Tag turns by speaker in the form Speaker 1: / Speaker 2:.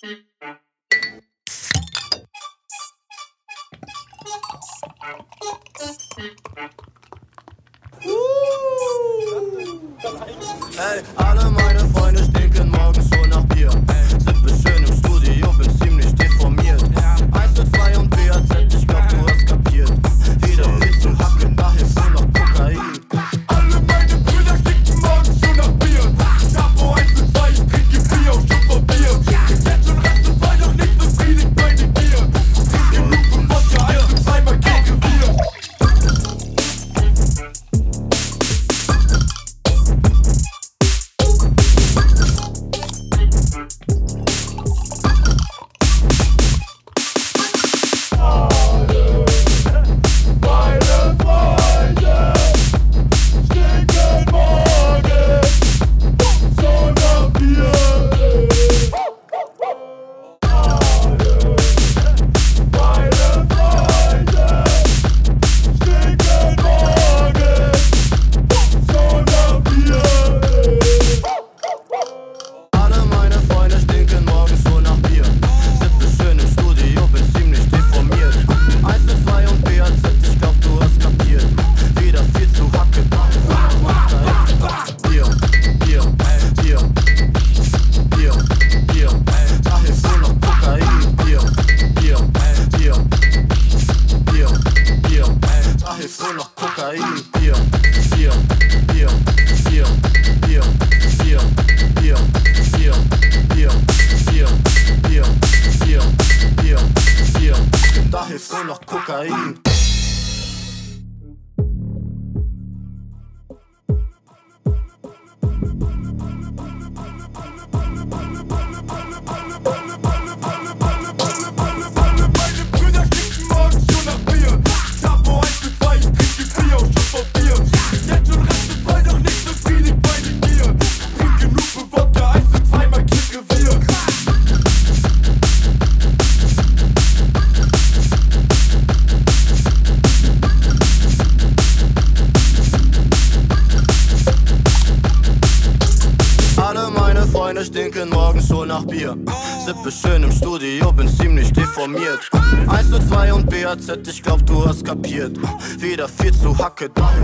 Speaker 1: Hey, alle meine Freunde stinken morgens so nach Bier. Sind wir schön im Studio, bin ziemlich dick. Daher froh noch Kokain.
Speaker 2: stinken morgens schon nach Bier.
Speaker 1: Sippe schön im Studio, bin ziemlich deformiert.
Speaker 2: 1 zu 2 und
Speaker 1: BAZ, ich glaub, du hast kapiert. Wieder viel zu hacke, dahin.